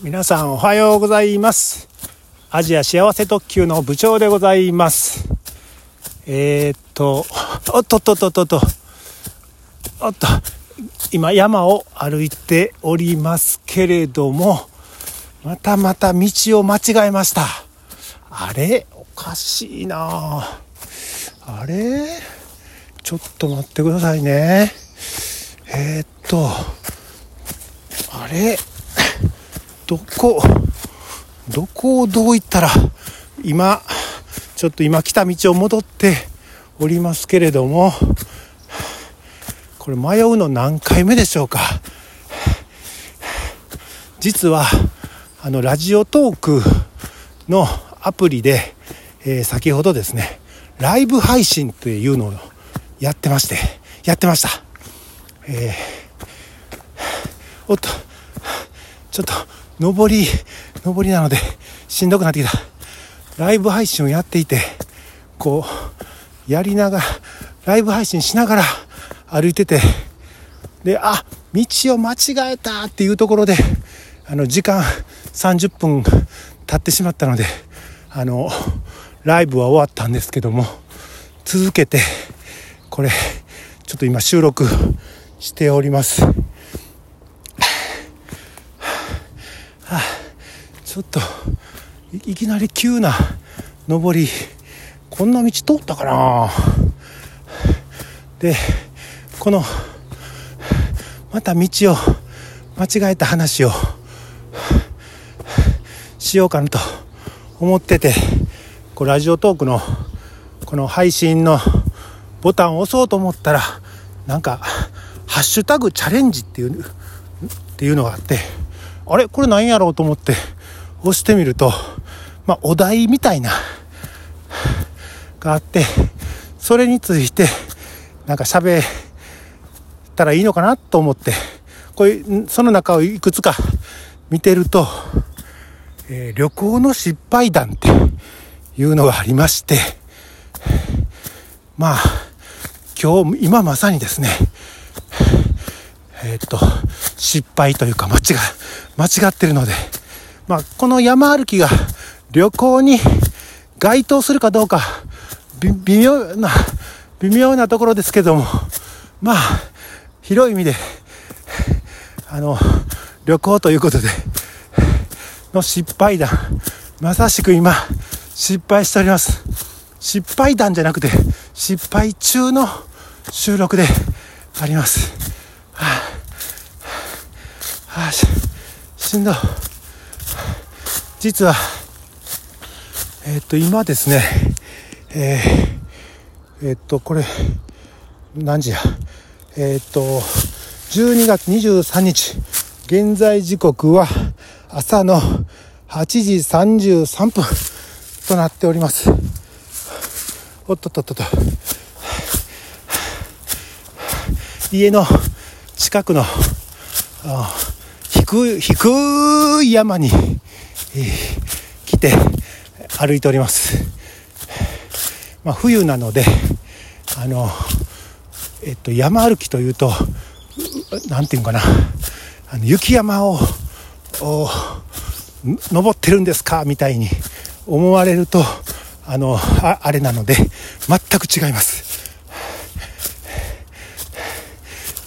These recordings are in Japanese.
皆さんおはようございます。アジア幸せ特急の部長でございます。えー、っとおっとっとっとっとっと。おっと今山を歩いておりますけれどもまたまた道を間違えました。あれおかしいな。あれ？ちょっと待ってくださいね。えー、っとあれ？どこどこをどう行ったら今ちょっと今来た道を戻っておりますけれどもこれ迷うの何回目でしょうか？実はあのラジオトークのアプリで、えー、先ほどですねライブ配信というのをやってましてやってました。えー、おっとちょっと上り上りなのでしんどくなってきたライブ配信をやっていてこうやりながらライブ配信しながら歩いててであ道を間違えたっていうところであの時間30分経ってしまったのであのライブは終わったんですけども続けてこれちょっと今収録しております。ちょっといきなり急な上りこんな道通ったかな？でこのまた道を間違えた話をしようかなと思っててこうラジオトークのこの配信のボタンを押そうと思ったらなんか「ハッシュタグチャレンジ」っていうっていうのがあってあれ？これ何やろうと思って押してみると、まあ、お題みたいながあってそれについてなんか喋ったらいいのかなと思ってこういうその中をいくつか見てると、えー、旅行の失敗談っていうのがありましてまあ今日今まさにですねえー、っと失敗というか間違間違ってるのでまあ、この山歩きが旅行に該当するかどうか、微妙な、微妙なところですけども、まあ、広い意味で、あの、旅行ということで、の失敗談、まさしく今、失敗しております。失敗談じゃなくて、失敗中の収録であります。はあ、はあ、しんど。実は、えっ、と、今ですね、えー、えっ、と、これ、何時や、えっ、と、12月23日、現在時刻は朝の8時33分となっております。おっとっとっとっと。家の近くの低い、低い山に来て歩いております。まあ、冬なのであの、えっと、山歩きというと何て言うかな。あの雪山を登ってるんですか？みたいに思われるとあのああれなので全く違います。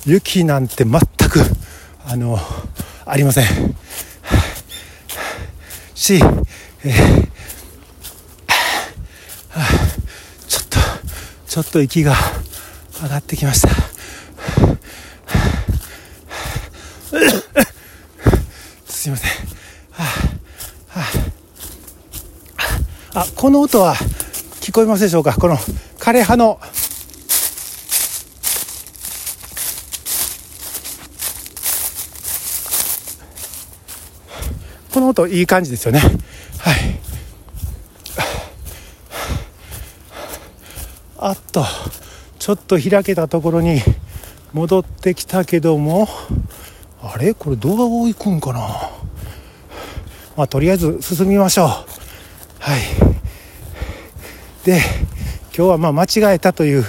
雪なんて全くあのありません。し、えー、ちょっとちょっと息が上がってきました。すいません。あこの音は聞こえますでしょうか？この枯葉の音いい感じですよね。はい。あっとちょっと開けたところに戻ってきたけども。あれ？これどう行くんかな？まあとりあえず進みましょう。はい。で今日はまあ間違えたという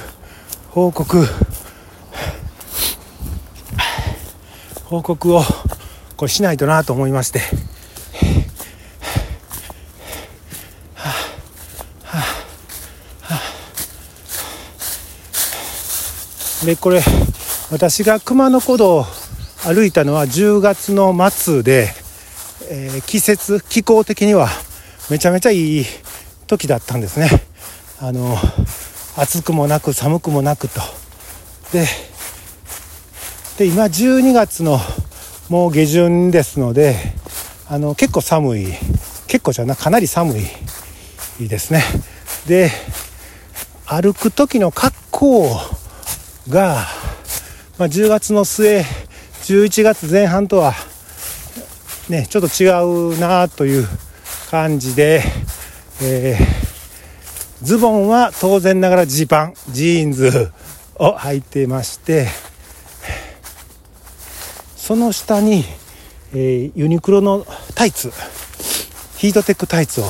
報告。報告をこれしないとなと思いまして。でこれ私が熊野古道を歩いたのは10月の末で、えー、季節気候的にはめちゃめちゃいい時だったんですね。あの暑くもなく寒くもなくと。でで今12月のもう下旬ですのであの結構寒い。結構じゃなかなり寒いですね。で歩く時の格好をが、まあ、10月の末11月前半とはねちょっと違うなという感じで、えー、ズボンは当然ながらジーパンジーンズを履いてましてその下に、えー、ユニクロのタイツヒートテックタイツを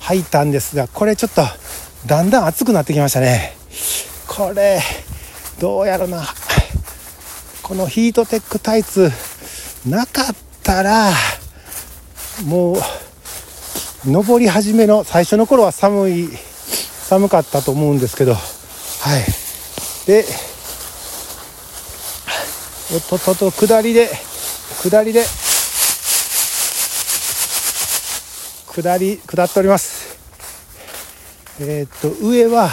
履いたんですがこれちょっとだんだん暑くなってきましたね。これどうやろな。このヒートテックタイツなかったらもう登り始めの最初の頃は寒い寒かったと思うんですけどはい。でおっとっとっと下りで下りで下り下っております。えー、っと上は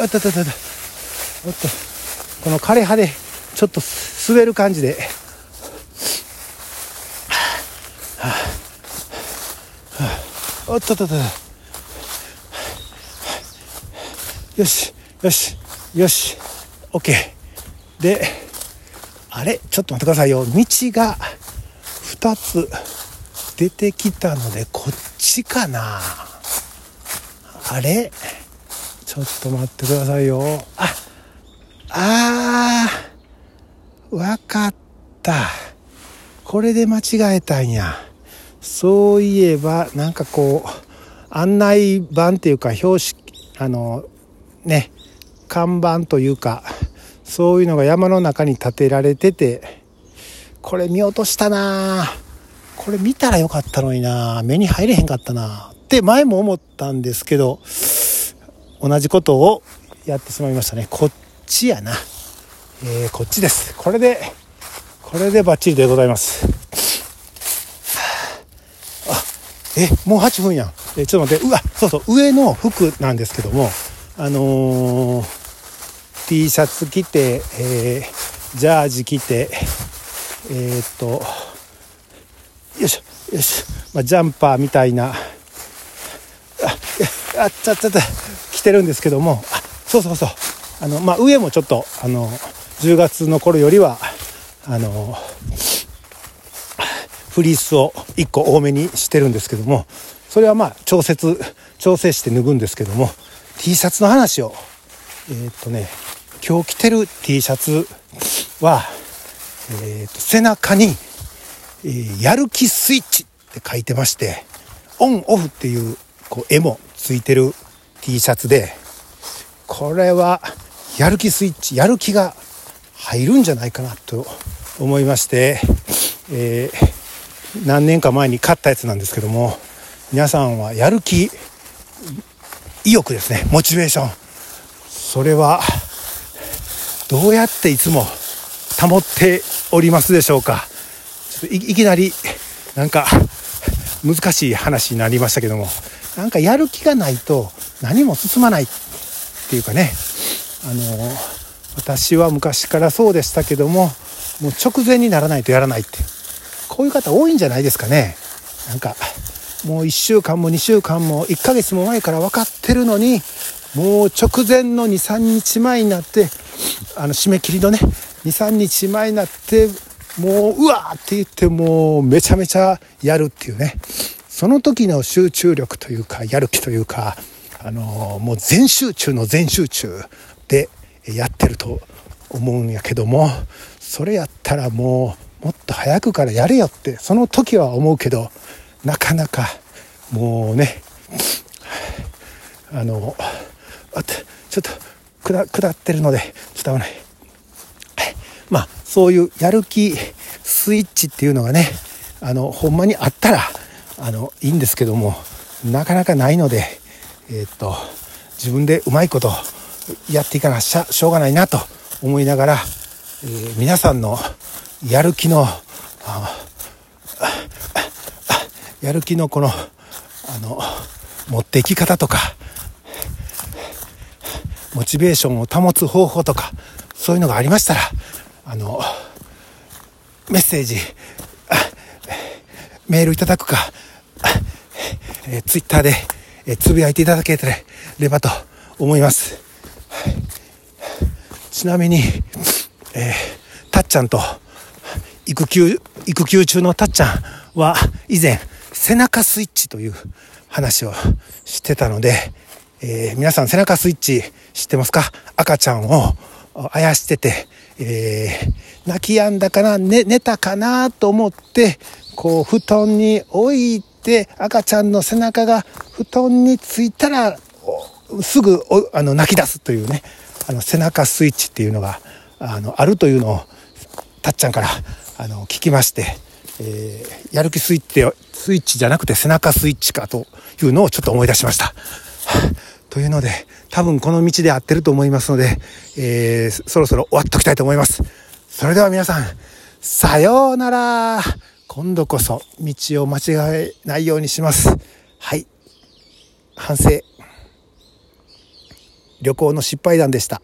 おっとっとっとおっとこの枯れ葉でちょっと滑る感じで、はあはあ、おっとっとっとよしよしよし OK であれちょっと待ってくださいよ道が2つ出てきたのでこっちかなあれちょっと待ってくださいよ。ああーわかった。これで間違えたんや。そういえばなんかこう案内板っていうか標識あのね看板というかそういうのが山の中に建てられててこれ見落としたな。これ見たらよかったのにな。目に入れへんかったな。って前も思ったんですけど同じことをやってしまいましたね。こっちやな、えー、こっちです。これでこれでバッチリでございます。あ。えもう8分やん。えちょっと待って。うわそうそう。上の服なんですけどもあのー、T シャツ着て、えー、ジャージ着てえ、っとよいしょよいしょ、まあ、ジャンパーみたいな。ああちゃちゃちゃ着てるんですけどもあそうそうそう。あの、まあ、上もちょっとあの10月の頃よりはあのフリースを1個多めにしてるんですけどもそれはまあ調節調整して脱ぐんですけども T シャツの話をえー、っとね今日着てる T シャツは、えー、っと背中に、えー、やる気スイッチって書いてましてオンオフっていうこう絵もついてる T シャツでこれはやる気スイッチやる気が入るんじゃないかなと思いまして、えー、何年か前に買ったやつなんですけども皆さんはやる気意欲ですね。モチベーション。それはどうやっていつも保っておりますでしょうか。ちょっといきなりなんか難しい話になりましたけどもなんかやる気がないと何も進まないっていうかね。あの私は昔からそうでしたけどももう直前にならないとやらないってこういう方多いんじゃないですかね。なんかもう1週間も2週間も1ヶ月も前から分かってるのにもう直前の23日前になってあの締め切りのね23日前になってもううわーって言ってもうめちゃめちゃやるっていうね。その時の集中力というかやる気というかあのもう全集中の全集中でやってると思うんやけどもそれやったらもうもっと早くからやれよってその時は思うけどなかなかもうねあのあちょっと下ってるのでちょっと危ない。まあそういうやる気スイッチっていうのがねあのほんまにあったらあのいいんですけどもなかなかないのでえー、っと自分でうまいことやっていかなしゃしょうがないなと思いながら、えー、皆さんのやる気のやる気のこのあの持っていき方とかモチベーションを保つ方法とかそういうのがありましたらあのメッセージメールいただくか、えー、ツイッターで、え、つぶやいていただければと思います。ちなみに、えー、たっちゃんと育休、育休中のたっちゃんは以前背中スイッチという話をしてたので、えー、皆さん背中スイッチ知ってますか？赤ちゃんをあやしてて、えー、泣き止んだかな、ね、寝たかなと思って、こう布団に置いて赤ちゃんの背中が布団についたらすぐあの泣き出すというねあの背中スイッチっていうのがあのあるというのをたっちゃんからあの聞きまして、えー、やる気スイッチスイッチじゃなくて背中スイッチかというのをちょっと思い出しました。というので多分この道で合ってると思いますので、えー、そろそろ終わっときたいと思います。それでは皆さんさようなら今度こそ道を間違えないようにします。はい。反省。旅行の失敗談でした。